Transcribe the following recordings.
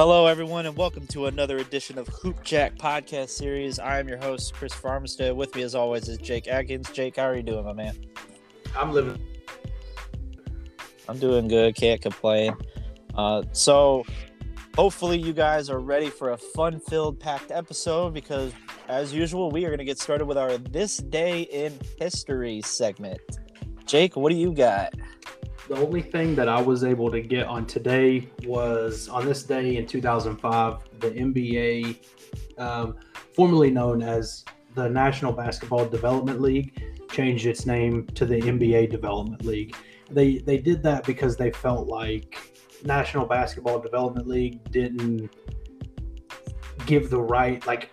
Hello, everyone, and welcome to another edition of Hoop Jack podcast series. I am your host, Chris Farmstead. With me, as always, is Jake Atkins. Jake, how are you doing, my man? I'm living. I'm doing good. Can't complain. Uh, so, hopefully, you guys are ready for a fun-filled, packed episode because, as usual, we are going to get started with our "This Day in History" segment. Jake, what do you got? The only thing that I was able to get on today was on this day in 2005, the NBA, um, formerly known as the National Basketball Development League, changed its name to the NBA Development League. They they did that because they felt like National Basketball Development League didn't give the right like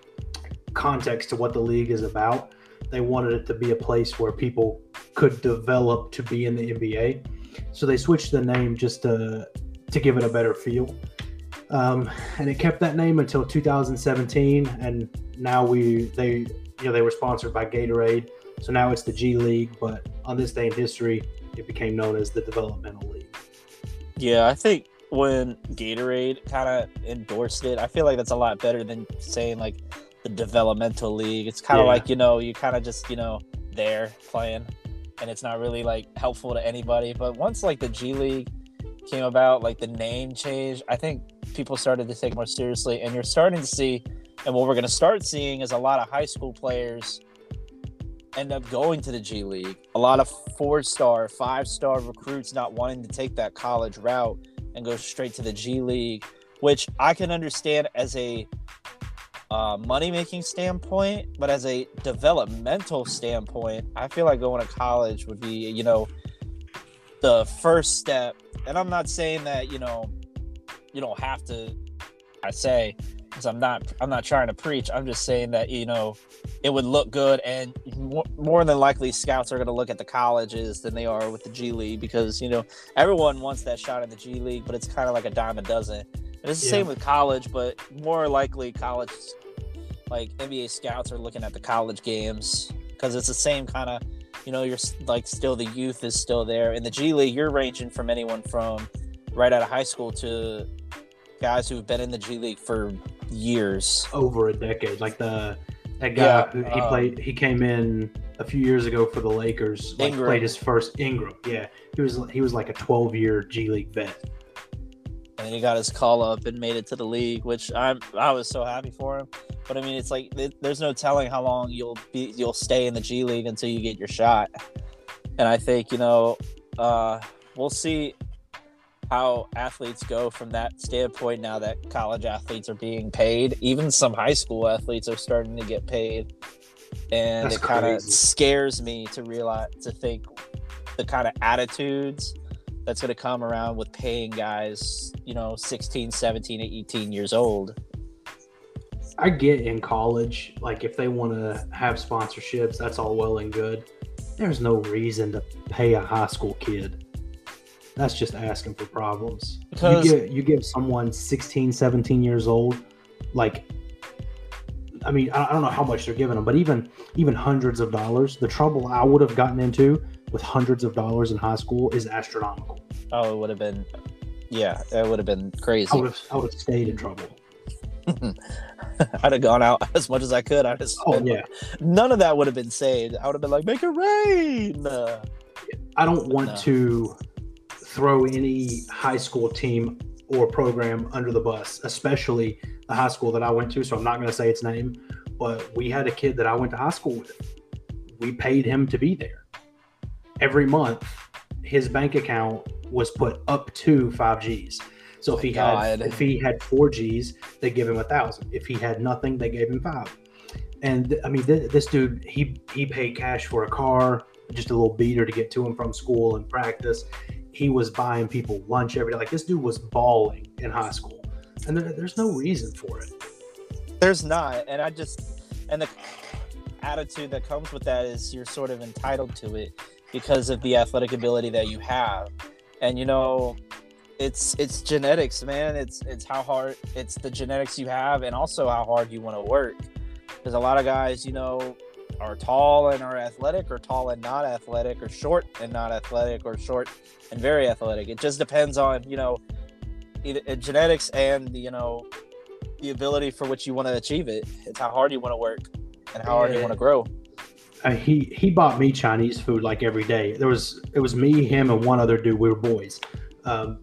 context to what the league is about. They wanted it to be a place where people could develop to be in the NBA so they switched the name just to to give it a better feel. Um, and it kept that name until 2017, and now we they you know they were sponsored by Gatorade, so now it's the G League. But on this day in history, it became known as the Developmental League. Yeah, I think when Gatorade kind of endorsed it, I feel like that's a lot better than saying like the Developmental League. It's kind of Yeah. like you know you kind of just you know there playing and it's not really like helpful to anybody. But once like the G League came about, like the name change, I think people started to take more seriously, and you're starting to see, and what we're going to start seeing is a lot of high school players end up going to the G League. A lot of four star, five star recruits not wanting to take that college route and go straight to the G League, which I can understand as a uh, money making standpoint, but as a developmental standpoint, I feel like going to college would be, you know, the first step. And I'm not saying that, you know, you don't have to, I say, because I'm not, I'm not trying to preach. I'm just saying that, you know, it would look good. And more, more than likely, scouts are going to look at the colleges than they are with the G League because, you know, everyone wants that shot in the G League, but it's kind of like a dime a dozen. And it's the Yeah. same with college, but more likely college, like NBA scouts are looking at the college games because it's the same kind of, you know, you're like still the youth is still there. In the G League, you're ranging from anyone from right out of high school to guys who've been in the G League for years. Over a decade, like the that guy Yeah, who he um, played, he came in a few years ago for the Lakers. Like Ingram. played his first Ingram. Yeah, he was he was like a 12 year G League vet. And he got his call up and made it to the league, which I'm I was so happy for him. But I mean, it's like th- there's no telling how long you'll be you'll stay in the G League until you get your shot. And I think you know uh, we'll see how athletes go from that standpoint now that college athletes are being paid. Even some high school athletes are starting to get paid, and That's it kind of scares me to realize to think the kind of attitudes that's going to come around with paying guys, you know, 16, 17, 18 years old. I get in college, like if they want to have sponsorships, that's all well and good. There's no reason to pay a high school kid. That's just asking for problems. Because- you give you give someone 16, 17 years old, like I mean, I I don't know how much they're giving them, but even even hundreds of dollars, the trouble I would have gotten into with hundreds of dollars in high school is astronomical. Oh, it would have been, yeah, it would have been crazy. I would have I would have stayed in trouble. I'd have gone out as much as I could. I'd have Oh yeah. none of that would have been saved. I would have been like, make it rain. I don't want No. to throw any high school team or program under the bus, especially the high school that I went to. So I'm not going to say its name, but we had a kid that I went to high school with. We paid him to be there. Every month, his bank account was put up to five G's. So if he had if he had four G's, they give him a thousand. If he had nothing, they gave him five. And I mean, th- this dude, he he paid cash for a car, just a little beater to get to him from school and practice. He was buying people lunch every day. Like this dude was balling in high school, and there, there's no reason for it. There's not, and I just and the attitude that comes with that is you're sort of entitled to it because of the athletic ability that you have, and you know, it's it's genetics, man. It's it's how hard it's the genetics you have, and also how hard you want to work. Because a lot of guys, you know, are tall and are athletic, or tall and not athletic, or short and not athletic, or short and very athletic. It just depends on you know either genetics and you know the ability for which you want to achieve it. It's how hard you want to work and how hard you want to grow. Uh, he he bought me Chinese food like every day. There was it was me, him, and one other dude. We were boys. Um,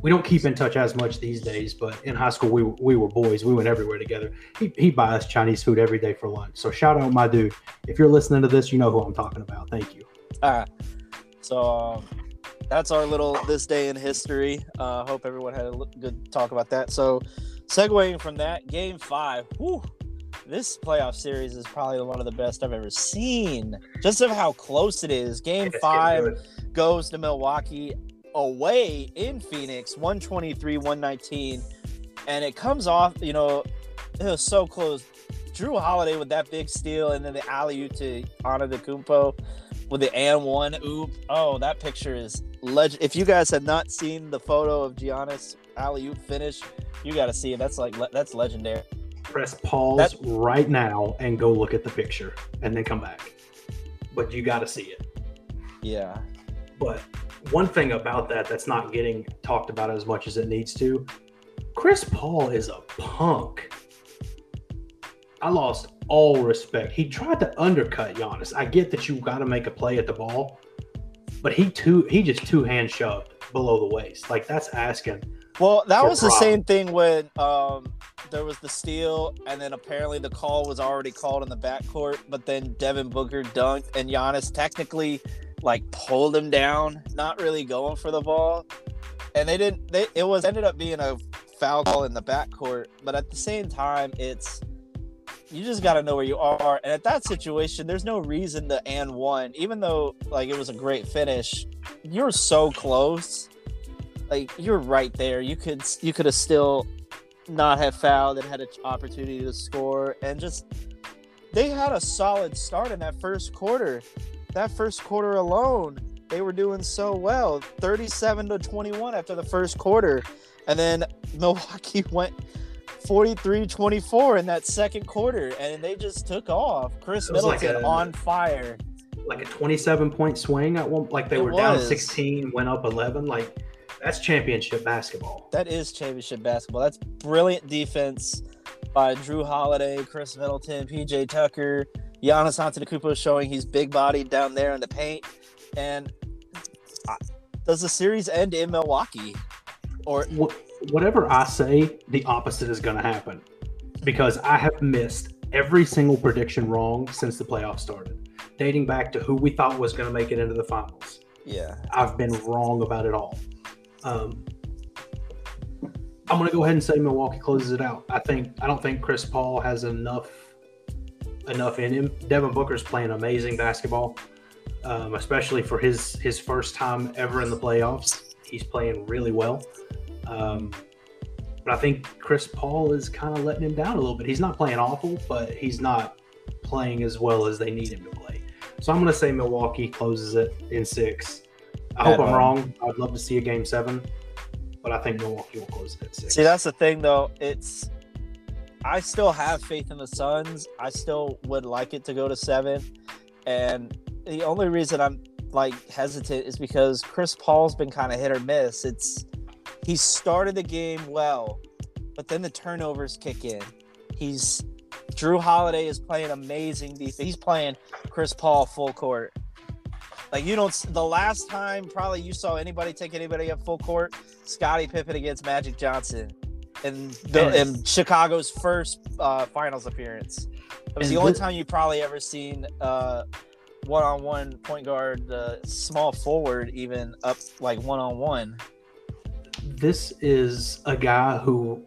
we don't keep in touch as much these days, but in high school we we were boys. We went everywhere together. He he buys Chinese food every day for lunch. So shout out my dude. If you're listening to this, you know who I'm talking about. Thank you. All right. so um, that's our little this day in history. Uh, hope everyone had a good talk about that. So segueing from that, game five. Whew, this playoff series is probably one of the best I've ever seen. Just of how close it is. Game five goes to Milwaukee away in Phoenix, 123, 119. And it comes off, you know, it was so close. Jrue Holiday with that big steal and then the alley oop to Antetokounmpo with the and one oop. Oh, that picture is legend. If you guys have not seen the photo of Giannis alley oop finish, you got to see it. That's like that's legendary. Press pause right now and go look at the picture, and then come back. But you got to see it. Yeah. But one thing about that that's not getting talked about as much as it needs to Chris Paul is a punk. I lost all respect. He tried to undercut Giannis. I get that you got to make a play at the ball, but he too he just two hand shoved below the waist. Like that's asking. Well, that was the same thing when um, there was the steal, and then apparently the call was already called in the backcourt, but then Devin Booker dunked, and Giannis technically like pulled him down, not really going for the ball. And they didn't they it was ended up being a foul call in the backcourt, but at the same time it's you just got to know where you are. And at that situation, there's no reason to and one, even though like it was a great finish. You're so close, like you're right there. You could you could have still not have fouled and had an opportunity to score, and just they had a solid start in that first quarter that first quarter alone, they were doing so well 37 to 21 after the first quarter. And then Milwaukee went 43 24 in that second quarter, and they just took off. Khris Middleton like a, on fire. Like a 27 point swing at one, like they it were was. down 16, went up 11. Like that's championship basketball. That is championship basketball. That's brilliant defense by Jrue Holiday, Khris Middleton, PJ Tucker. Giannis Antetokounmpo showing he's big bodied down there in the paint. And does the series end in Milwaukee? Or whatever I say, the opposite is going to happen because I have missed every single prediction wrong since the playoffs started, dating back to who we thought was going to make it into the finals. Yeah, I've been wrong about it all. Um, I'm going to go ahead and say Milwaukee closes it out. I think I don't think Chris Paul has enough enough in him. Devin Booker's playing amazing basketball, um, especially for his his first time ever in the playoffs. He's playing really well. Um, but I think Chris Paul is kind of letting him down a little bit. He's not playing awful, but he's not playing as well as they need him to play. So I'm going to say Milwaukee closes it in six. I hope I'm um, wrong. I'd love to see a game seven, but I think Milwaukee will close it at six. See, that's the thing, though. It's I still have faith in the Suns. I still would like it to go to seven. And the only reason I'm like hesitant is because Chris Paul's been kind of hit or miss. It's he started the game well, but then the turnovers kick in. He's Jrue Holiday is playing amazing defense. He's playing Chris Paul full court. Like you don't. The last time probably you saw anybody take anybody up full court, Scottie Pippen against Magic Johnson in the in Chicago's first uh, finals appearance. It was the only time you probably ever seen uh, one-on-one point guard, uh, small forward, even up like one-on-one. This is a guy who,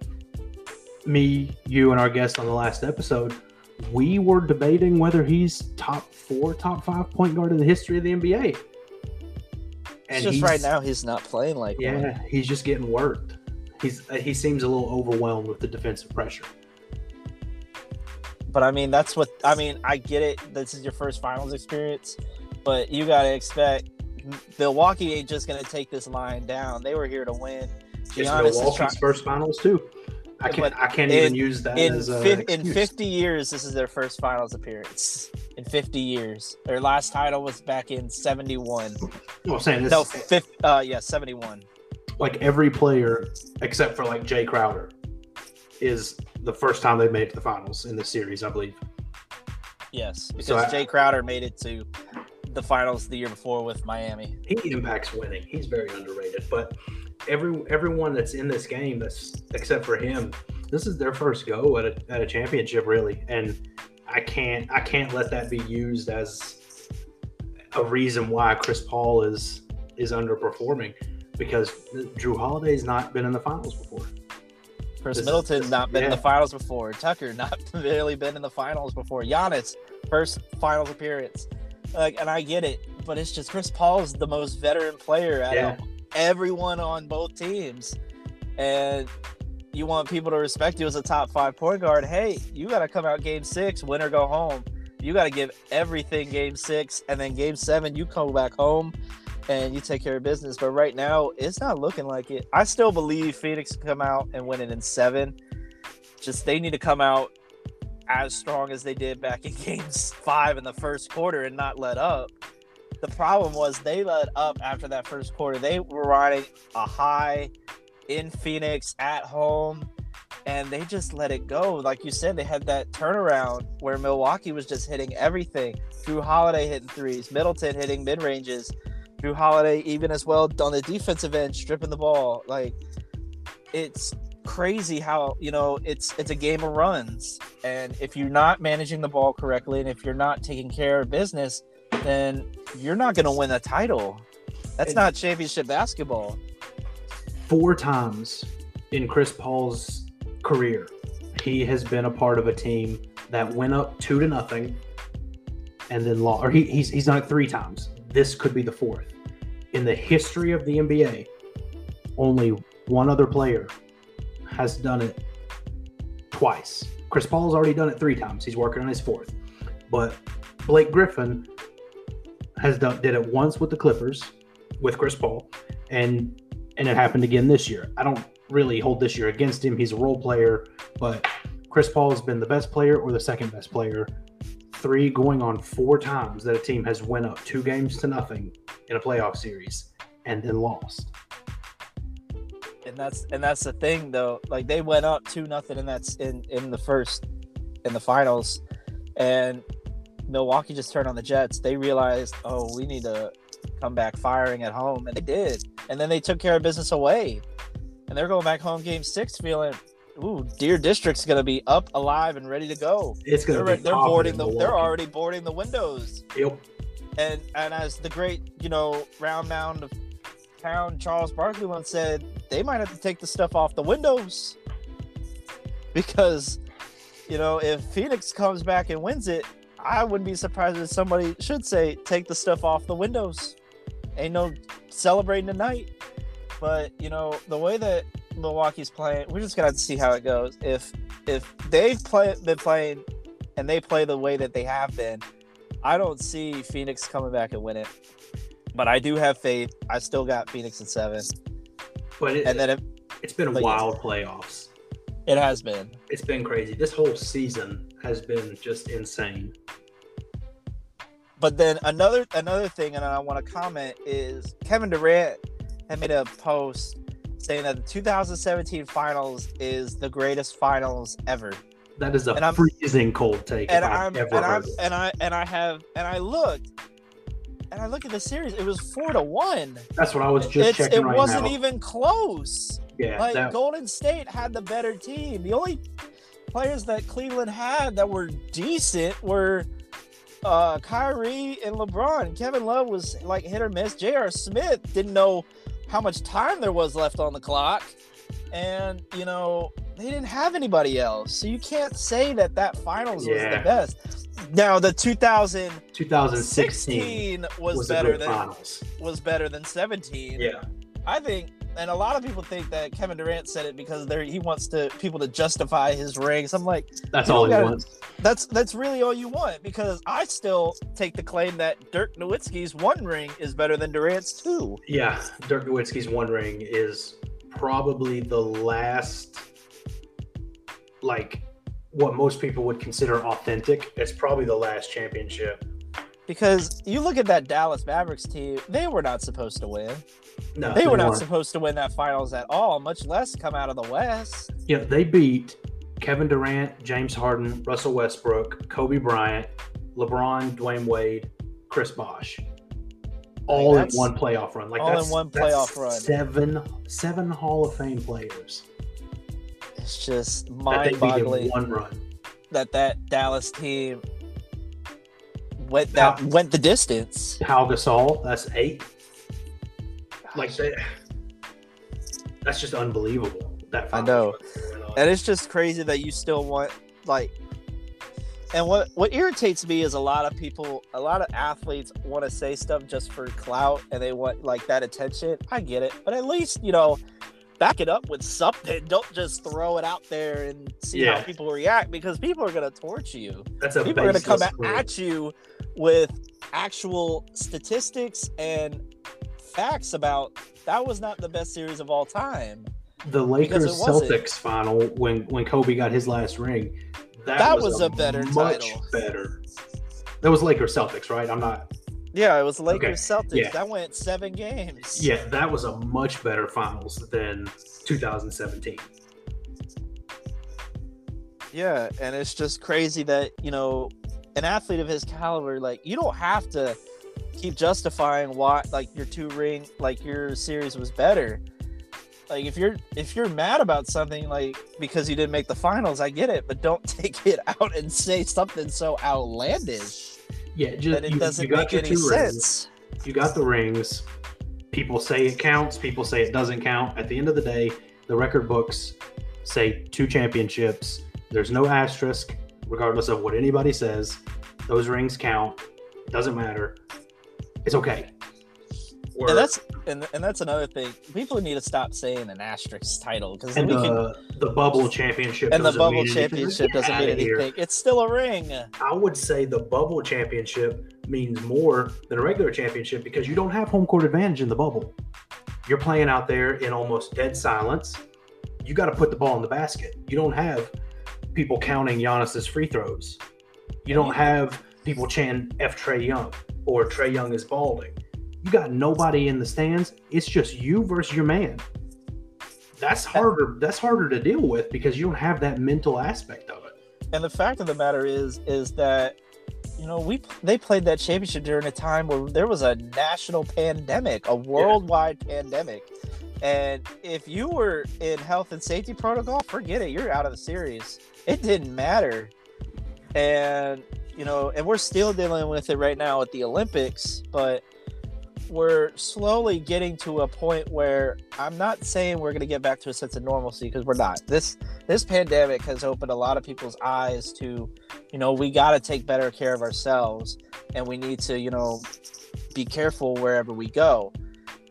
me, you, and our guest on the last episode, we were debating whether he's top four, top five point guard in the history of the NBA. And just right now, he's not playing like yeah, he's just getting worked he's uh, he seems a little overwhelmed with the defensive pressure. But I mean, that's what I mean. I get it. This is your first finals experience, but you got to expect Milwaukee ain't just going to take this line down. They were here to win. It's Milwaukee's trying... first finals too. I can't. I can't in, even use that in, as a fi- in fifty years. This is their first finals appearance in fifty years. Their last title was back in seventy one. Well, I'm saying this. No, 50, uh, yeah, seventy one. like every player except for like Jae Crowder is the first time they've made it to the finals in this series, I believe. Yes, because So I- Jae Crowder made it to the finals the year before with Miami. He impacts winning. He's very underrated. But every everyone that's in this game, that's except for him, this is their first go at a, at a championship, really. And I can't I can't let that be used as a reason why Chris Paul is is underperforming because Jrue Holiday's not been in the finals before. Khris This- Middleton's not been in the finals before. Tucker not really been in the finals before. Giannis first finals appearance. Like, and I get it, but it's just Chris Paul's the most veteran player out Yeah. of everyone on both teams, and you want people to respect you as a top five point guard. Hey, you got to come out game six, win or go home. You got to give everything game six, and then game seven, you come back home and you take care of business. But right now, it's not looking like it. I still believe Phoenix come out and win it in seven. Just they need to come out as strong as they did back in games five in the first quarter and not let up. The problem was they let up after that first quarter. They were riding a high in Phoenix at home and they just let it go. Like you said, they had that turnaround where Milwaukee was just hitting everything. Jrue Holiday hitting threes, Middleton hitting mid ranges, Jrue Holiday even as well on the defensive end stripping the ball. Like it's crazy how you know it's it's a game of runs, and if you're not managing the ball correctly, and if you're not taking care of business, then you're not going to win a title. That's And- not championship basketball. four times in Chris Paul's career, he has been a part of a team that went up two to nothing and then lost. Or he, he's he's done it three times. This could be the fourth. In the history of the NBA, only one other player has done it twice. Chris Paul's already done it three times. He's working on his fourth. But Blake Griffin has done did it once with the Clippers with Chris Paul, and and it happened again this year. I don't really hold this year against him. He's a role player, but Chris Paul has been the best player or the second best player. Three going on four times that a team has went up two games to nothing in a playoff series and then lost. and that's and that's the thing though like they went up two nothing and that's in in the first in the finals and milwaukee just turned on the jets they realized oh we need to come back firing at home and they did. And then they took care of business away. And they're going back home game six feeling ooh deer district's gonna be up alive and ready to go. It's going they're, to be they're boarding in the they're already boarding the windows. Yep. and and as the great you know round mound of town Charles Barkley once said, they might have to take the stuff off the windows. Because you know if Phoenix comes back and wins it, I wouldn't be surprised if somebody should say take the stuff off the windows. Ain't no celebrating tonight, but you know the way that Milwaukee's playing, we're just gonna have to see how it goes. If if they've play, been playing and they play the way that they have been, I don't see Phoenix coming back and win it. But I do have faith. I still got Phoenix in seven, But it, and then it, it's been yes. wild playoffs. it has been. It's been crazy. This whole season has been just insane. But then another another thing, and I want to comment is Kevin Durant had made a post saying that the 2017 Finals is the greatest Finals ever. That is a And I'm- freezing cold take. and I'm ever and I'm and I and I have and I looked and I look at the series. It was four to one. That's what I was just It's, checking it right wasn't now. even close. yeah, Like that, Golden State had the better team. The only players that Cleveland had that were decent were uh Kyrie and LeBron. Kevin Love was like hit or miss. J.R. Smith didn't know how much time there was left on the clock. And, you know, they didn't have anybody else. So you can't say that that finals was the best. Now, the 2016 2016 was, was, better than finals. was better than 17. Yeah, I think, and a lot of people think that Kevin Durant said it because there he wants to people to justify his rings. I'm like, that's all he gotta- wants. that's that's really all you want because I still take the claim that Dirk Nowitzki's one ring is better than Durant's two. Yeah, Dirk Nowitzki's one ring is probably the last, like, what most people would consider authentic. It's probably the last championship because you look at that Dallas Mavericks team, they were not supposed to win. No, they were not weren't. supposed to win that finals at all, much less come out of the West. Yeah, they beat Kevin Durant, James Harden, Russell Westbrook, Kobe Bryant, LeBron, Dwyane Wade, Chris Bosh, all in one playoff run. Like all in one playoff run. Seven, seven Hall of Fame players It's just they in mind-boggling one run. that that Dallas team went that Now- went the distance. Pau Gasol, that's eight. Like that, that's just unbelievable. That I know. run they went on. And it's just crazy that you still want like and what what irritates me is a lot of people a lot of athletes want to say stuff just for clout and they want like that attention. I get it. But at least, you know, back it up with something. Don't just throw it out there and see how people react because people are gonna torch you. That's a people are gonna come baseless at, at you with actual statistics and facts about that was not the best series of all time. the Lakers. Celtics final when when Kobe got his last ring. That, That was, was a better much title. better. That was Lakers Celtics, right? I'm not. Yeah, it was Lakers Celtics. yeah. That went seven games. Yeah, that was a much better finals than 2017. Yeah, and it's just crazy that, you know, an athlete of his caliber, like, you don't have to keep justifying why like your two ring like your series was better. Like if you're if you're mad about something like because you didn't make the finals, I get it, but don't take it out and say something so outlandish Yeah, just that it you, doesn't you got make your any two rings. sense. You got the rings. People say it counts. People say it doesn't count. At the end of the day, the record books say two championships. There's no asterisk, regardless of what anybody says. Those rings count. It doesn't matter. It's okay. Or- And that's and, and that's another thing. People need to stop saying an asterisk title because and we can the, the bubble championship and the bubble championship doesn't mean outta here. anything. It's still a ring. I would say the bubble championship means more than a regular championship because you don't have home court advantage in the bubble. You're playing out there in almost dead silence. You got to put the ball in the basket. You don't have people counting Giannis's free throws. You don't have people chanting F Trae Young or Trae Young is balding. You got nobody in the stands. It's just you versus your man. That's harder. That's harder to deal with because you don't have that mental aspect of it. And the fact of the matter is, is that you know we they played that championship during a time where there was a national pandemic, a worldwide pandemic, and if you were in health and safety protocol, forget it. You're out of the series. It didn't matter, and you know, and we're still dealing with it right now at the Olympics, but we're slowly getting to a point where I'm not saying we're going to get back to a sense of normalcy because we're not. This this pandemic has opened a lot of people's eyes to, you know, we got to take better care of ourselves and we need to, you know, be careful wherever we go.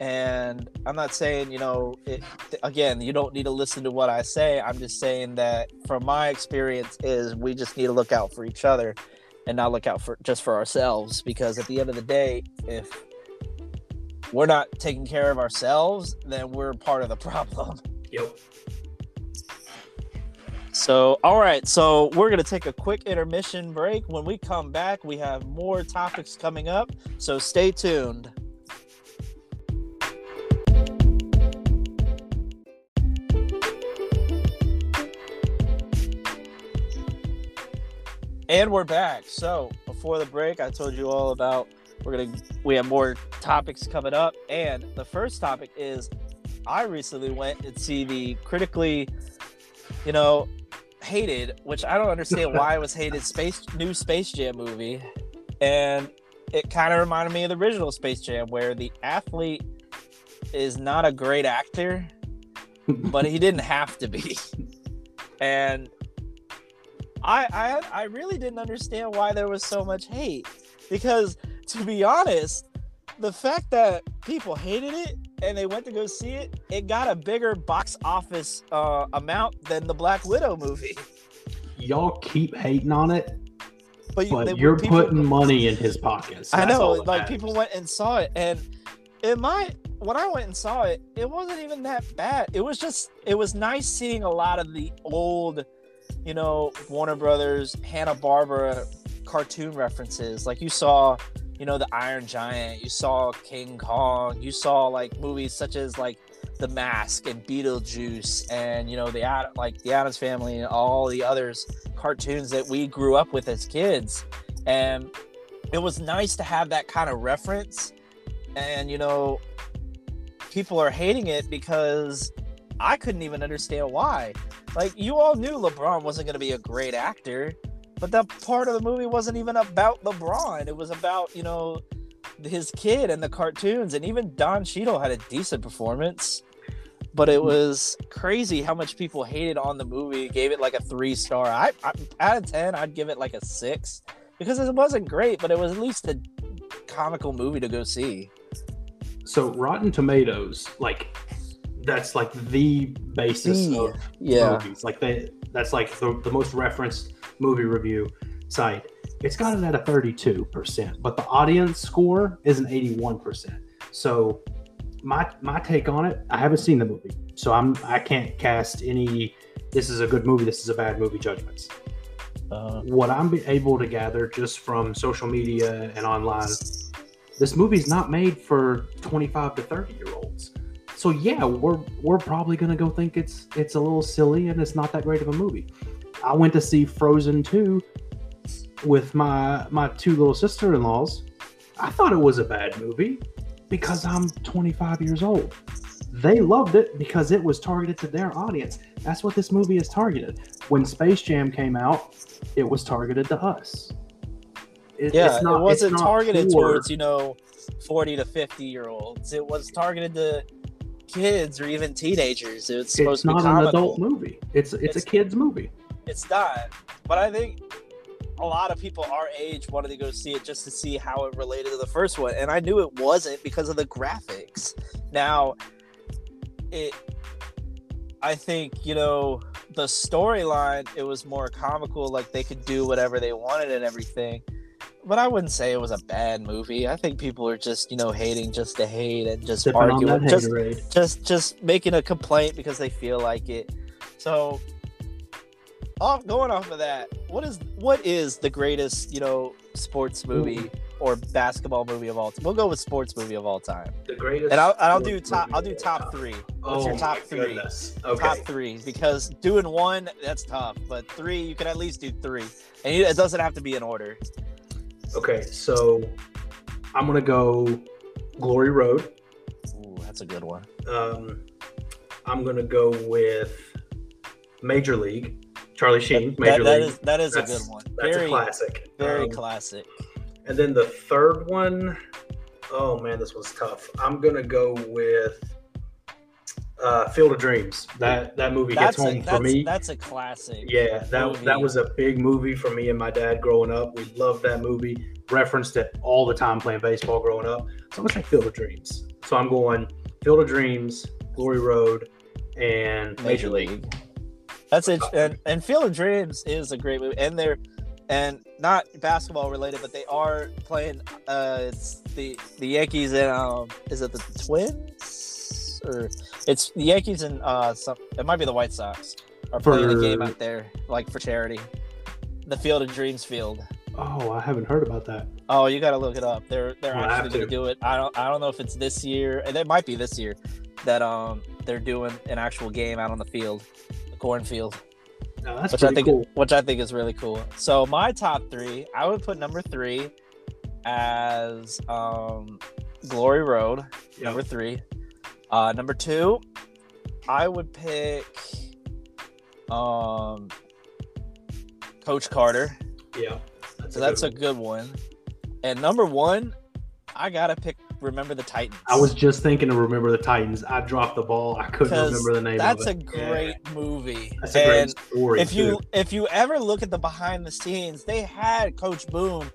And I'm not saying, you know, it, again, you don't need to listen to what I say. I'm just saying that from my experience is we just need to look out for each other and not look out for just for ourselves because at the end of the day, if we're not taking care of ourselves, then we're part of the problem. Yep. So, all right. So, we're going to take a quick intermission break. When we come back, we have more topics coming up. So, stay tuned. And we're back. So, before the break, I told you all about we're to we have more topics coming up and the first topic is I recently went and see the critically you know hated, which I don't understand why it was hated space new Space Jam movie. And it kind of reminded me of the original Space Jam where the athlete is not a great actor, but he didn't have to be. And I I I really didn't understand why there was so much hate because to be honest, the fact that people hated it and they went to go see it, it got a bigger box office uh, amount than the Black Widow movie. Y'all keep hating on it, But, you- but they- you're people- putting money in his pockets. I know, like matters. people went and saw it, and it might. When I went and saw it, it wasn't even that bad. It was just, it was nice seeing a lot of the old, you know, Warner Brothers, Hanna Barbera cartoon references. Like you saw, you know the Iron Giant, you saw King Kong, you saw like movies such as like The Mask and Beetlejuice, and you know the Ad- like the Addams Family and all the others cartoons that we grew up with as kids, and it was nice to have that kind of reference. And you know, people are hating it because I couldn't even understand why. Like you all knew LeBron wasn't going to be a great actor, but that part of the movie wasn't even about LeBron. It was about, you know, his kid and the cartoons and even Don Cheadle had a decent performance. But it was crazy how much people hated on the movie, gave it like a 3 star. I, I out of 10, I'd give it like a 6 because it wasn't great, but it was at least a comical movie to go see. So Rotten Tomatoes, like that's like the basis The- of Yeah. movies. Like they, that's like the, the most referenced movie review site. It's got it at a 32%, but the audience score is an 81%. So my my take on it, I haven't seen the movie. So I'm I can't cast any this is a good movie, this is a bad movie judgments. Uh, What I'm able to gather just from social media and online, this movie's not made for 25 to 30 year olds. So yeah, we're we're probably gonna go think it's it's a little silly and it's not that great of a movie. I went to see Frozen 2 with my my two little sister-in-laws. I thought it was a bad movie because I'm 25 years old. They loved it because it was targeted to their audience. That's what this movie is targeted. When Space Jam came out, it was targeted to us. It- yeah, not- it wasn't targeted for- towards you know 40 to 50 year olds. It was targeted to kids or even teenagers. It's supposed It's to be not an adult movie. It's it's, It's- a kids movie. It's not, but I think a lot of people our age wanted to go see it just to see how it related to the first one, and I knew it wasn't because of the graphics. Now, it, I think you know the storyline. It was more comical, like they could do whatever they wanted and everything. But I wouldn't say it was a bad movie. I think people are just, you know, hating just to hate and just Sipping arguing, just just just making a complaint because they feel like it. So, off going off of that, what is what is the greatest you know sports movie or basketball movie of all time? We'll go with sports movie of all time, The greatest. and I'll, I'll do top. I'll do of top time. three. Oh What's your oh top three? Okay. Top three because doing one that's tough, but three you can at least do three, and it doesn't have to be in order. Okay, so I'm gonna go Glory Road. Ooh, that's a good one. Um, I'm gonna go with Major League. Charlie Sheen, Major That, that League. is that is a good one. That's Very a classic. very Um, classic. And then the third one, oh man, this was tough. I'm gonna go with uh, Field of Dreams. That that movie That's hits a, home that's, for me. that's a classic. Yeah, that movie. that was a big movie for me and my dad growing up. We loved that movie. Referenced it all the time playing baseball growing up. So I'm gonna say Field of Dreams. So I'm going Field of Dreams, Glory Road, and Major League. That's it. And, and Field of Dreams is a great movie, and they're and not basketball related, but they are playing. Uh, it's the the Yankees and um, is it the Twins or it's the Yankees and uh, some it might be the White Sox are playing a game out there like for charity. The Field of Dreams field. Oh, I haven't heard about that. Oh, you got to look it up. They're they're I'll actually going to. to do it. I don't I don't know if it's this year. and It might be this year that um they're doing an actual game out on the field, the cornfield, No, that's which I think cool. which I think is really cool. So my top three, I would put number three as um Glory Road, Yep. number three. Uh, number two, I would pick um Coach Carter. Yeah, that's So that's a good good one. And number one, I gotta pick Remember the Titans. I was just thinking to remember the Titans. I dropped the ball. I couldn't remember the name. Of it. That's a great Yeah, movie. that's a great story. if you too. if you ever look at the behind the scenes, they had Coach Boone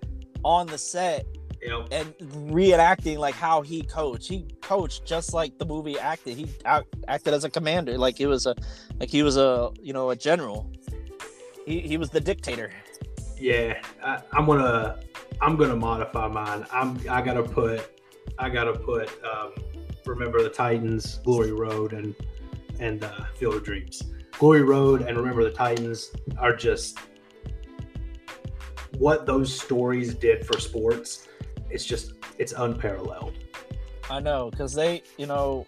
on the set Yep. and reenacting like how he coached. He coached just like the movie acted. He act, acted as a commander, like he was a like he was a you know a general. He he was the dictator. Yeah, I, I'm gonna I'm gonna modify mine. I'm I gotta put I gotta put um, remember the Titans, Glory Road, and and uh, Field of Dreams. Glory Road and Remember the Titans are just what those stories did for sports. It's just it's unparalleled. I know because they, you know,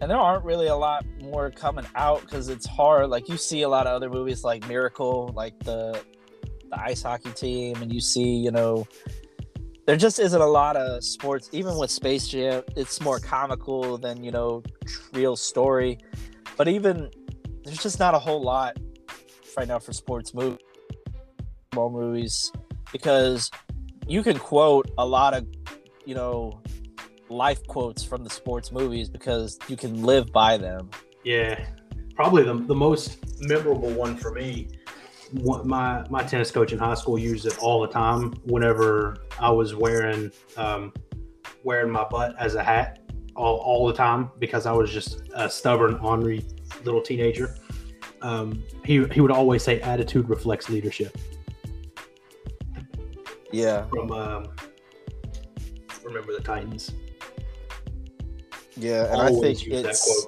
and there aren't really a lot more coming out because it's hard. Like you see a lot of other movies like Miracle, like the the ice hockey team, and you see, you know, there just isn't a lot of sports. Even with Space Jam, it's more comical than you know real story. But even there's just not a whole lot right now for sports movies, movies, because you can quote a lot of you know life quotes from the sports movies because you can live by them. Yeah, probably the, the most memorable one for me. My my tennis coach in high school used it all the time. Whenever I was wearing um, wearing my butt as a hat all, all the time because I was just a stubborn, ornery little teenager. Um, he he would always say, "Attitude reflects leadership." Yeah. From um, remember the Titans. Yeah, and Always I think it's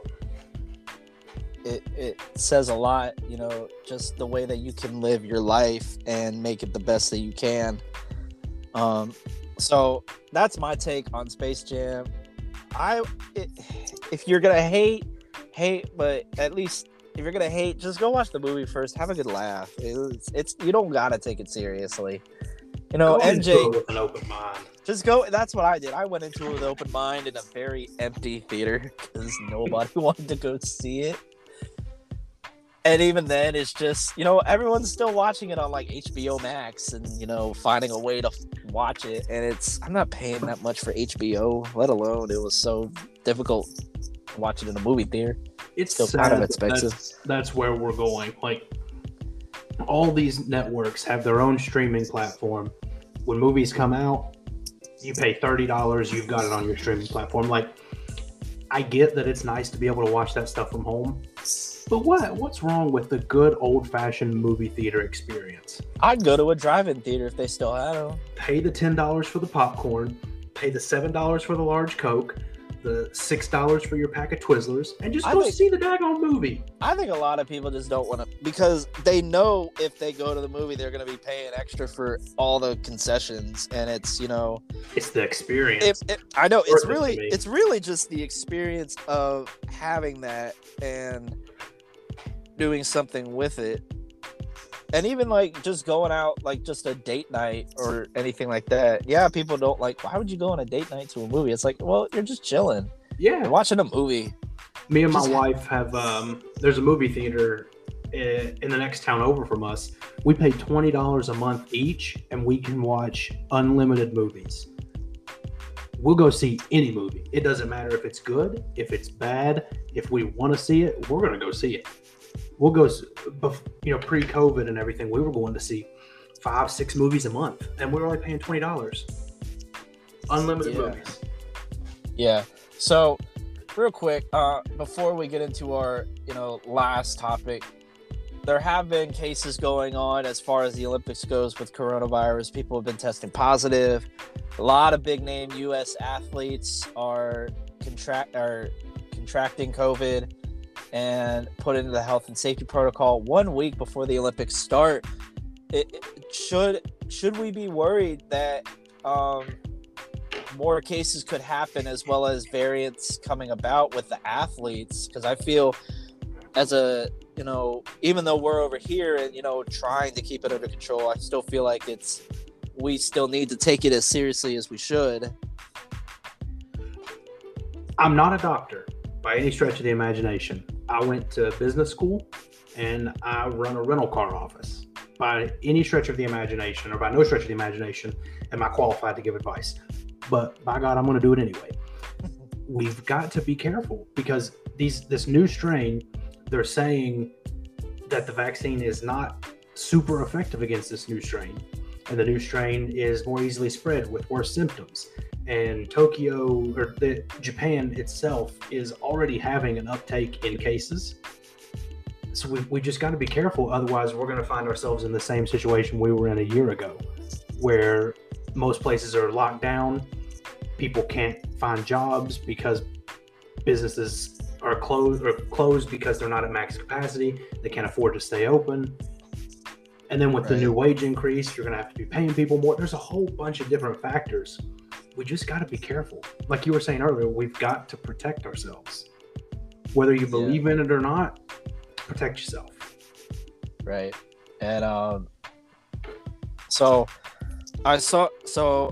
it it says a lot, you know, just the way that you can live your life and make it the best that you can. Um, so that's my take on Space Jam. I it, if you're gonna hate, hate, but at least if you're gonna hate, just go watch the movie first. Have a good laugh. It's, it's you don't gotta take it seriously. You know, MJ with an open mind. Just go. That's what I did. I went into it with open mind in a very empty theater because nobody wanted to go see it. And even then, it's just you know everyone's still watching it on like HBO Max and you know finding a way to watch it. And it's I'm not paying that much for HBO, let alone it was so difficult to watch it in a movie theater. It's still kind of expensive. That's, that's where we're going. Like all these networks have their own streaming platform. When movies come out, you pay $30, you've got it on your streaming platform. Like, I get that it's nice to be able to watch that stuff from home, but what what's wrong with the good old fashioned movie theater experience? I'd go to a drive-in theater if they still had them. Pay the ten dollars for the popcorn, pay the seven dollars for the large Coke, the six dollars for your pack of Twizzlers and just go think, see the daggone movie. I think a lot of people just don't want to because they know if they go to the movie they're going to be paying extra for all the concessions and it's you know it's the experience. I know it's really it's really just the experience of having that and doing something with it and even like just going out like just a date night or anything like that. Yeah people don't like why would you go on a date night to a movie? It's like well you're just chilling. Yeah. You're watching a movie. Me and my just wife have um there's a movie theater in the next town over from us. We pay $20 a month each and we can watch unlimited movies. We'll go see any movie. It doesn't matter if it's good if it's bad if we want to see it we're going to go see it we'll go, you know, pre COVID and everything, we were going to see five, six movies a month, and we were only paying twenty dollars, unlimited yeah. movies. Yeah. So, real quick, uh, before we get into our, you know, last topic, there have been cases going on as far as the Olympics goes with coronavirus. People have been testing positive. A lot of big name U.S. athletes are contract are contracting COVID and put into the health and safety protocol one week before the Olympics start. It, it should should we be worried that um, more cases could happen as well as variants coming about with the athletes? Because I feel as a you know even though we're over here and you know trying to keep it under control, I still feel like it's we still need to take it as seriously as we should. I'm not a doctor by any stretch of the imagination. I went to business school and I run a rental car office. By any stretch of the imagination, or by no stretch of the imagination, am I qualified to give advice? But by God, I'm going to do it anyway. We've got to be careful because these this new strain, they're saying that the vaccine is not super effective against this new strain, and the new strain is more easily spread with worse symptoms and Tokyo or the Japan itself is already having an uptake in cases. So we, we just got to be careful. Otherwise, we're going to find ourselves in the same situation we were in a year ago, where most places are locked down. People can't find jobs because businesses are closed or closed because they're not at max capacity. They can't afford to stay open. And then with the new wage increase, you're going to have to be paying people more. There's a whole bunch of different factors. We just got to be careful. Like you were saying earlier, we've got to protect ourselves. Whether you Yeah. believe in it or not, protect yourself. right and um so i saw so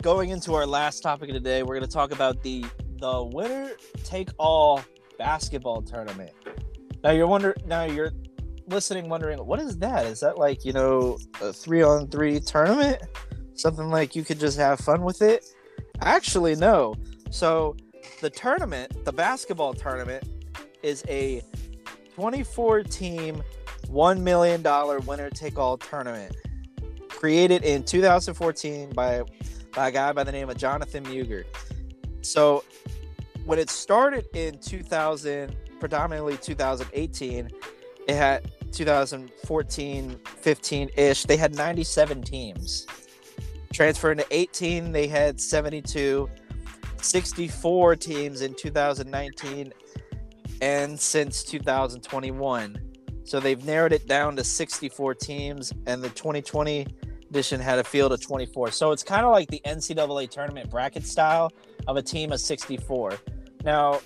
going into our last topic of the day we're going to talk about the the winner take all basketball tournament now you're wonder now you're listening wondering what is that is that like you know a three on three tournament something like you could just have fun with it actually no so the tournament the basketball tournament is a 24 team $1 million winner take all tournament created in 2014 by, by a guy by the name of Jonathan Mugar. So, when it started in 2000, predominantly 2018, it had 2014 15 ish, they had 97 teams. Transferred into 18, they had 72, 64 teams in 2019, and since 2021. So they've narrowed it down to 64 teams, and the 2020 edition had a field of 24. So it's kind of like the NCAA tournament bracket style of a team of 64. Now,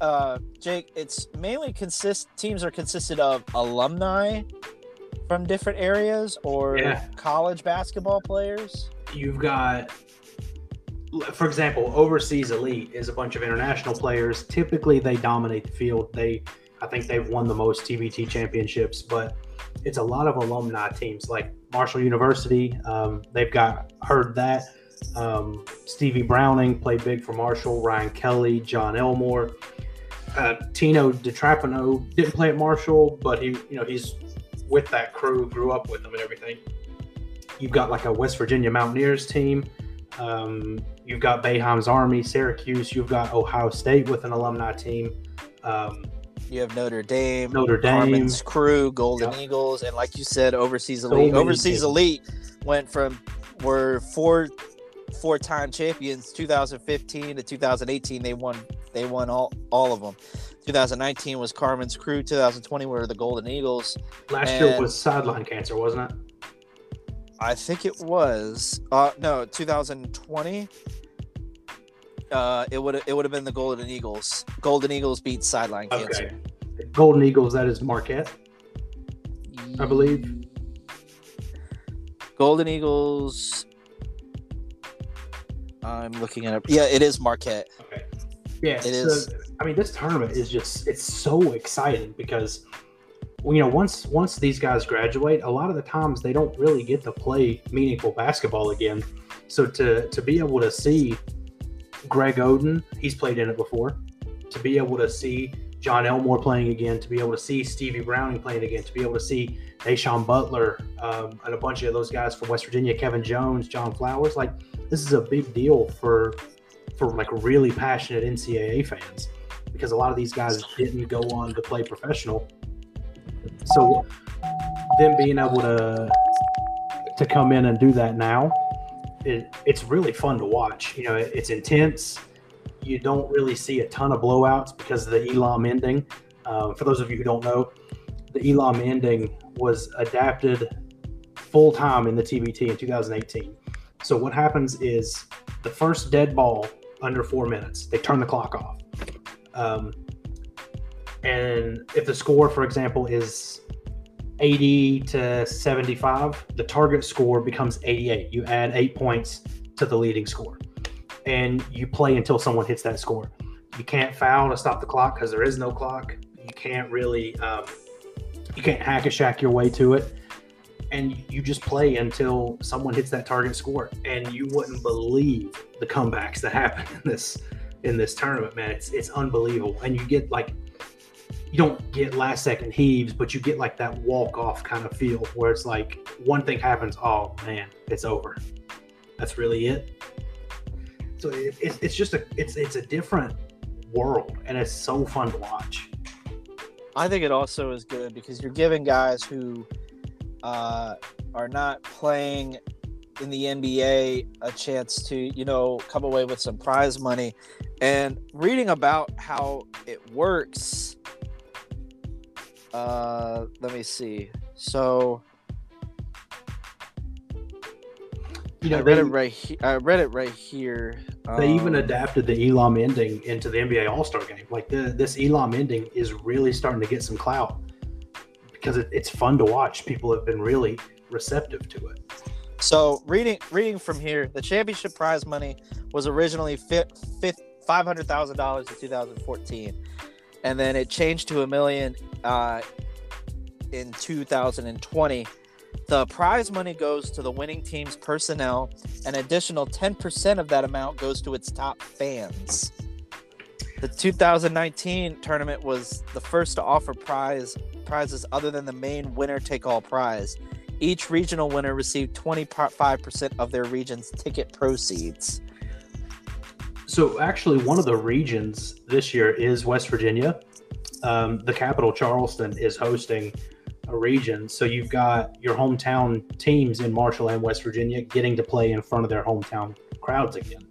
uh, Jake, it's mainly consist teams are consisted of alumni from different areas or Yeah. college basketball players. You've got, for example, overseas elite is a bunch of international players. Typically, they dominate the field. They, I think, they've won the most TBT championships, but it's a lot of alumni teams like Marshall University. Um, they've got heard that. Um, Stevie Browning played big for Marshall. Ryan Kelly, Jon Elmore, uh, Tino DiTrapano didn't play at Marshall, but he, you know, he's with that crew, grew up with them and everything. You've got like a West Virginia Mountaineers team. Um, you've got Boeheim's Army, Syracuse. You've got Ohio State with an alumni team. Um, You have Notre Dame, Notre Dame. Carmen's Crew, Golden. Eagles, and like you said, Overseas Elite. many Overseas teams. Elite went from were four four time champions 2015 to 2018 they won they won all all of them 2019 was carmen's crew 2020 were the golden eagles last year was sideline cancer, wasn't it? I think it was uh no 2020 uh it would it would have been the golden eagles golden eagles beat sideline cancer Okay. Golden Eagles, that is Marquette. I believe. golden eagles i'm looking at it yeah it is marquette Okay. Yeah, It so, is. I mean, this tournament is just it's so exciting because you know once once these guys graduate, a lot of the times they don't really get to play meaningful basketball again. So to to be able to see Greg Oden, he's played in it before. To be able to see Jon Elmore playing again, to be able to see Stevie Browning playing again, to be able to see Da'Sean Butler um, and a bunch of those guys from West Virginia, Kevin Jones, John Flowers, like this is a big deal for for like really passionate NCAA fans because a lot of these guys didn't go on to play professional. So them being able to to come in and do that now, it, it's really fun to watch. You know, it, it's intense. You don't really see a ton of blowouts because of the Elam ending. Um, for those of you who don't know, the Elam ending was adapted full time in the TBT in 2018. So what happens is the first dead ball under four minutes, they turn the clock off. Um, and if the score, for example, is 80 to 75, the target score becomes 88. You add eight points to the leading score, and you play until someone hits that score. You can't foul to stop the clock because there is no clock. You can't really, um, you can't hack a Shaq your way to it and you just play until someone hits that target score and you wouldn't believe the comebacks that happen in this in this tournament man it's it's unbelievable and you get like you don't get last second heaves but you get like that walk off kind of feel where it's like one thing happens oh man it's over. That's really it. So it, it's, it's just a it's it's a different world and it's so fun to watch. I think it also is good because you're giving guys who uh, are not playing in the NBA a chance to, you know, come away with some prize money. And reading about how it works, uh, let me see. So you know, I read they, it right. He- I read it right here. Um, they even um, adapted the Elam ending into the NBA All Star game. Like the, this Elam ending is really starting to get some clout because it, it's fun to watch. People have been really receptive to it. So reading reading from here, the championship prize money was originally five hundred thousand dollars in two thousand fourteen and then it changed to a million uh, in 2020. The prize money goes to the winning team's personnel. An additional 10% of that amount goes to its top fans. The 2019 tournament was the first to offer prize prizes other than the main winner take all prize. Each regional winner received 25% of their region's ticket proceeds. So actually, one of the regions this year is West Virginia. Um, the capital, Charleston, is hosting a region. So you've got your hometown teams in Marshall and West Virginia getting to play in front of their hometown crowds again.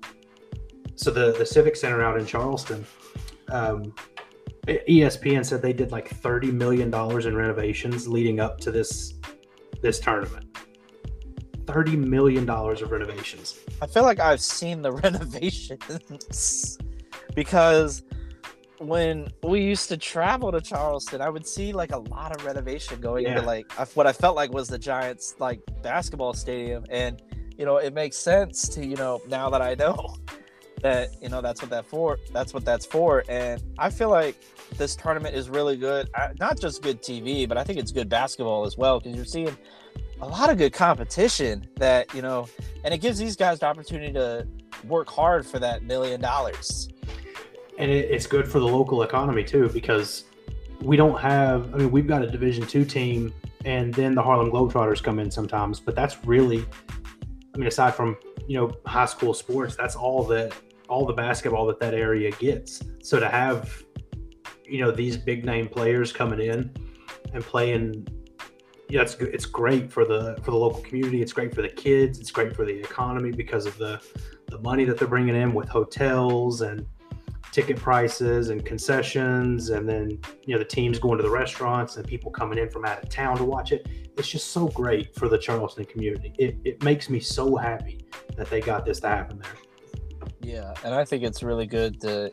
So the the Civic Center out in Charleston, um, ESPN said they did like thirty million dollars in renovations leading up to this this tournament. Thirty million dollars of renovations. I feel like I've seen the renovations because when we used to travel to Charleston, I would see like a lot of renovation going Yeah. into like what I felt like was the Giants like basketball stadium, and you know it makes sense to you know now that I know that you know that's what that for that's what that's for, and I feel like this tournament is really good. I- Not just good TV, but I think it's good basketball as well because you're seeing a lot of good competition that you know and it gives these guys the opportunity to work hard for that million dollars. and it, it's good for the local economy too because we don't have i mean we've got a division two team and then the harlem globetrotters come in sometimes but that's really i mean aside from you know high school sports that's all that all the basketball that that area gets so to have you know these big name players coming in and playing yeah it's it's great for the for the local community. It's great for the kids. It's great for the economy because of the the money that they're bringing in with hotels and ticket prices and concessions and then you know the teams going to the restaurants and people coming in from out of town to watch it. It's just so great for the charleston community. It, it makes me so happy that they got this to happen there. Yeah, and I think it's really good to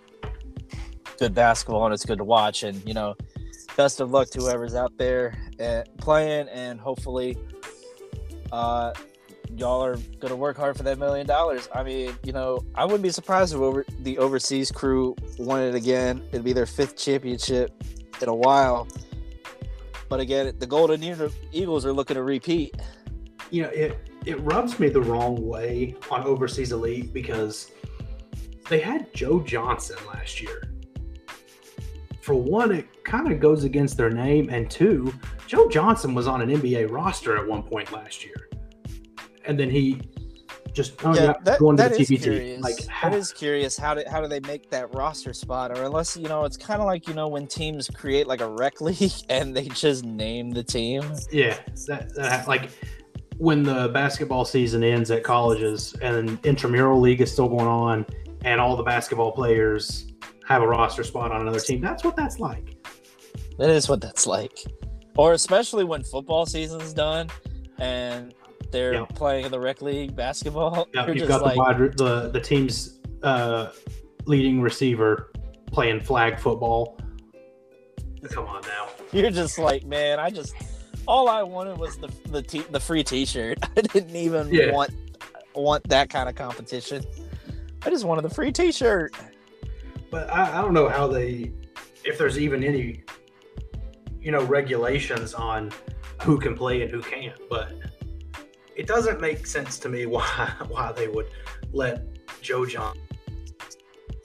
good basketball and it's good to watch. And you know, best of luck to whoever's out there uh, playing, and hopefully, uh, y'all are gonna work hard for that million dollars. I mean, you know, I wouldn't be surprised if over the overseas crew won it again. It'd be their fifth championship in a while. But again, the Golden Eagles are looking to repeat. you know it it rubs me the wrong way on overseas elite because they had joe johnson last year for one it kind of goes against their name and two joe johnson was on an nba roster at one point last year and then he just oh, yeah, that, going to that the TBT. curious. Like, that is curious. How do how do they make that roster spot? Or unless you know, it's kind of like you know when teams create like a rec league and they just name the team. Yeah, that, that like when the basketball season ends at colleges and intramural league is still going on, and all the basketball players have a roster spot on another team. That's what that's like. That is what that's like. Or especially when football season's done and they're Yeah. playing in the rec league basketball. Yeah, you've got like, the wide, the the team's uh, leading receiver playing flag football. Come on now. you're just like, man, I just all I wanted was the the t- the free T-shirt. I didn't even Yeah. want want that kind of competition. I just wanted the free T-shirt. But I, I don't know how they, if there's even any, you know, regulations on who can play and who can't. But it doesn't make sense to me why why they would let Joe John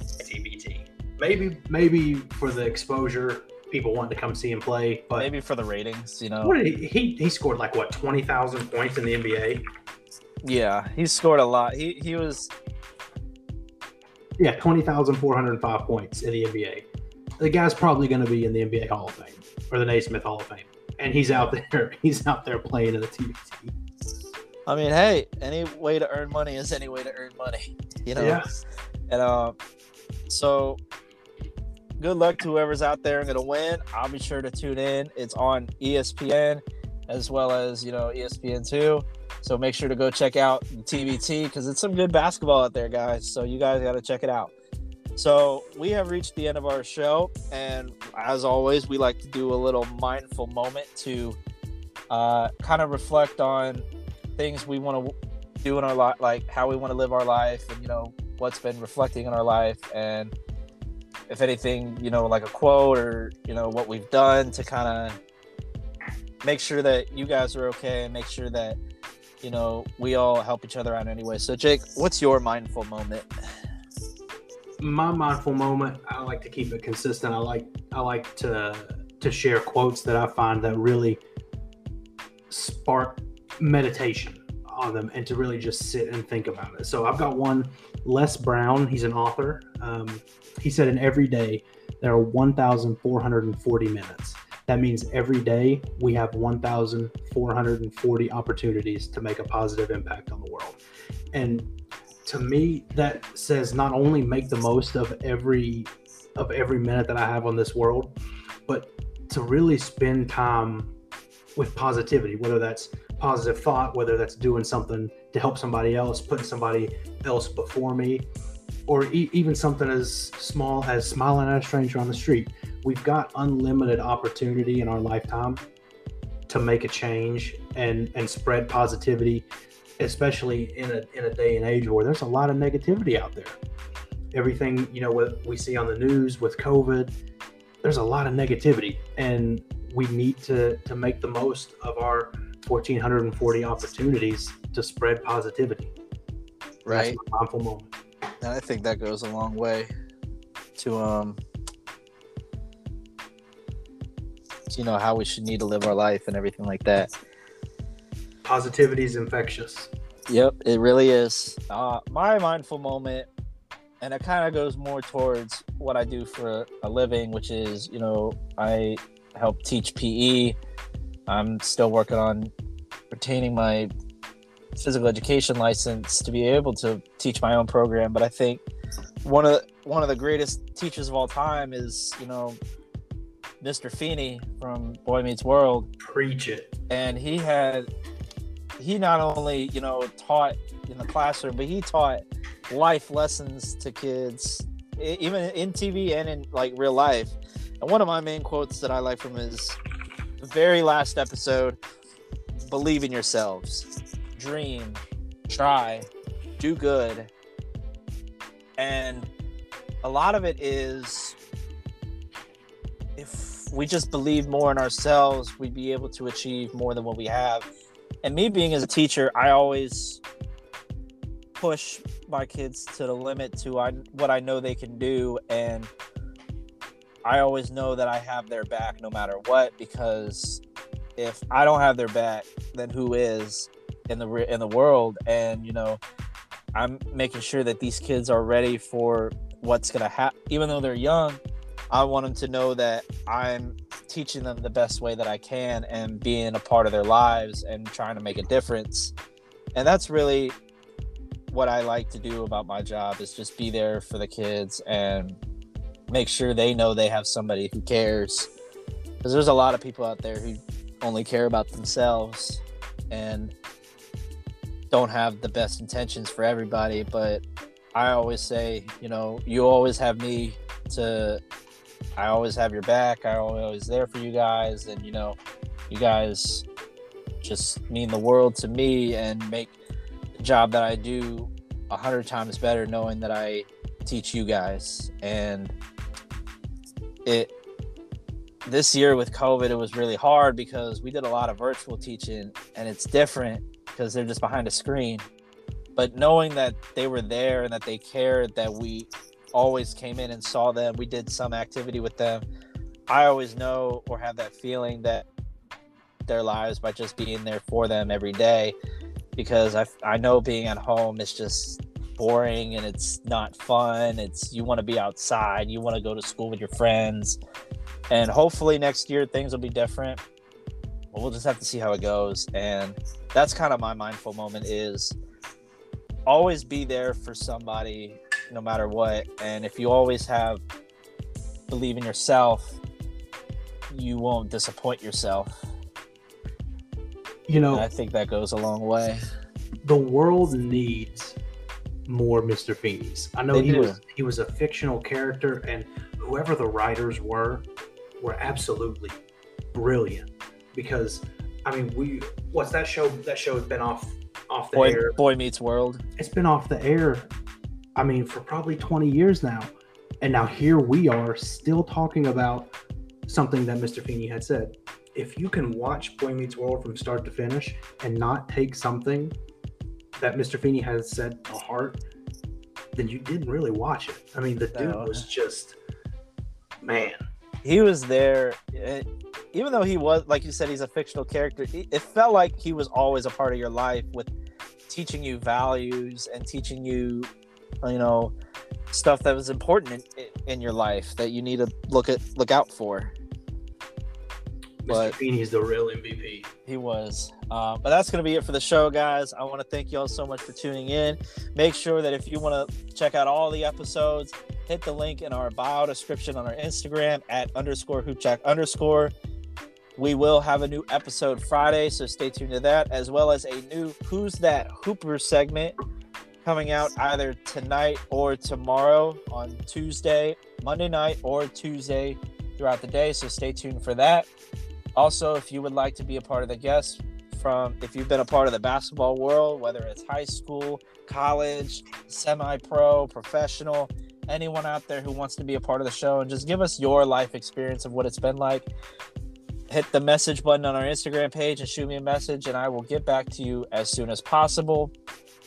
TBT. Maybe maybe for the exposure, people want to come see him play. But Maybe for the ratings, you know. he, he he scored like what twenty thousand points in the NBA? Yeah, he scored a lot. He he was Yeah, twenty thousand four hundred five points in the NBA. The guy's probably going to be in the NBA Hall of Fame or the Naismith Hall of Fame, and he's out there. He's out there playing in the TBT. I mean, hey, any way to earn money is any way to earn money, you know. Yeah. And uh, so good luck to whoever's out there and going to win. I'll be sure to tune in. It's on ESPN as well as you know ESPN two. So make sure to go check out TBT because it's some good basketball out there, guys. So you guys got to check it out. So we have reached the end of our show, and as always, we like to do a little mindful moment to uh, kind of reflect on things we want to do in our life, like how we want to live our life, and you know what's been reflecting in our life, and if anything, you know, like a quote or you know what we've done to kind of make sure that you guys are okay and make sure that you know we all help each other out anyway. So Jake, what's your mindful moment? my mindful moment i like to keep it consistent i like i like to to share quotes that i find that really spark meditation on them and to really just sit and think about it so i've got one les brown he's an author um, he said in every day there are 1440 minutes that means every day we have 1440 opportunities to make a positive impact on the world and to me that says not only make the most of every of every minute that I have on this world, but to really spend time with positivity, whether that's positive thought, whether that's doing something to help somebody else, putting somebody else before me, or e- even something as small as smiling at a stranger on the street. We've got unlimited opportunity in our lifetime to make a change and and spread positivity especially in a, in a day and age where there's a lot of negativity out there. Everything, you know, what we see on the news with COVID, there's a lot of negativity. And we need to, to make the most of our 1,440 opportunities to spread positivity. Right. That's my mindful moment. And I think that goes a long way to, um, you know, how we should need to live our life and everything like that positivity is infectious. Yep, it really is. Uh, my mindful moment, and it kind of goes more towards what I do for a living, which is, you know, I help teach PE. I'm still working on retaining my physical education license to be able to teach my own program. But I think one of the, one of the greatest teachers of all time is, you know, Mr. Feeney from Boy Meets World. Preach it. And he had he not only you know taught in the classroom, but he taught life lessons to kids, even in TV and in like real life. And one of my main quotes that I like from his very last episode: "Believe in yourselves, dream, try, do good." And a lot of it is if we just believe more in ourselves, we'd be able to achieve more than what we have and me being as a teacher, I always push my kids to the limit to I, what I know they can do, and I always know that I have their back no matter what. Because if I don't have their back, then who is in the in the world? And you know, I'm making sure that these kids are ready for what's gonna happen, even though they're young. I want them to know that I'm teaching them the best way that I can and being a part of their lives and trying to make a difference. And that's really what I like to do about my job is just be there for the kids and make sure they know they have somebody who cares. Because there's a lot of people out there who only care about themselves and don't have the best intentions for everybody. But I always say, you know, you always have me to I always have your back. I'm always there for you guys, and you know, you guys just mean the world to me and make the job that I do a hundred times better, knowing that I teach you guys. And it this year with COVID, it was really hard because we did a lot of virtual teaching, and it's different because they're just behind a screen. But knowing that they were there and that they cared that we always came in and saw them. We did some activity with them. I always know or have that feeling that their lives by just being there for them every day because I, I know being at home is just boring and it's not fun. It's you want to be outside, you want to go to school with your friends. And hopefully next year things will be different. we'll just have to see how it goes. And that's kind of my mindful moment is always be there for somebody no matter what. And if you always have believe in yourself, you won't disappoint yourself. You know, I think that goes a long way. the world needs more Mr. Feeney's. I know They he do. was he was a fictional character, and whoever the writers were were absolutely brilliant. Because I mean, we what's that show? That show has been off off the Boy, air. Boy Meets World. It's been off the air. I mean, for probably twenty years now, and now here we are still talking about something that Mr. Feeney had said. If you can watch Boy Meets World from start to finish and not take something that Mr. Feeney has said to heart, then you didn't really watch it. I mean, the dude No. was just man. He was there, eh, even though he was, like you said, he's a fictional character. It felt like he was always a part of your life with teaching you values and teaching you, you know, stuff that was important in, in your life that you need to look at, look out for. Mr. But- Feeney's the real MVP. He was. Uh, but that's going to be it for the show, guys. I want to thank you all so much for tuning in. Make sure that if you want to check out all the episodes, hit the link in our bio description on our Instagram at underscore hoopjack underscore. We will have a new episode Friday, so stay tuned to that, as well as a new Who's That Hooper segment coming out either tonight or tomorrow on Tuesday, Monday night, or Tuesday throughout the day. So stay tuned for that. Also, if you would like to be a part of the guests from, if you've been a part of the basketball world, whether it's high school, college, semi pro, professional, anyone out there who wants to be a part of the show and just give us your life experience of what it's been like, hit the message button on our Instagram page and shoot me a message, and I will get back to you as soon as possible.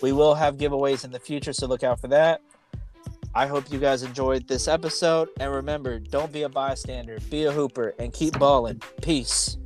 We will have giveaways in the future, so look out for that. I hope you guys enjoyed this episode. And remember, don't be a bystander, be a hooper, and keep balling. Peace.